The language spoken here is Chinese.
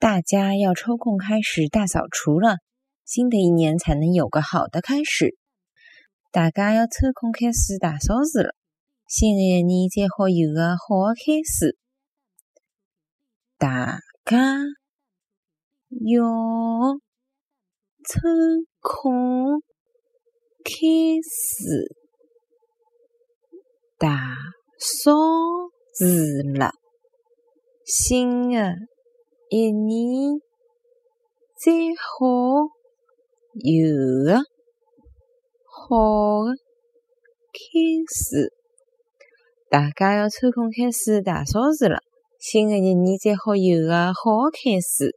大家要抽空开始大扫除了，新的一年才能有个好的开始。大家要抽空开始大扫除了，新的一年才好有个好的开始。大家要抽空开始大扫除了，新的。一年最好有个好的开始，大家要抽空开始大扫除了。新的一年再好有个好开始。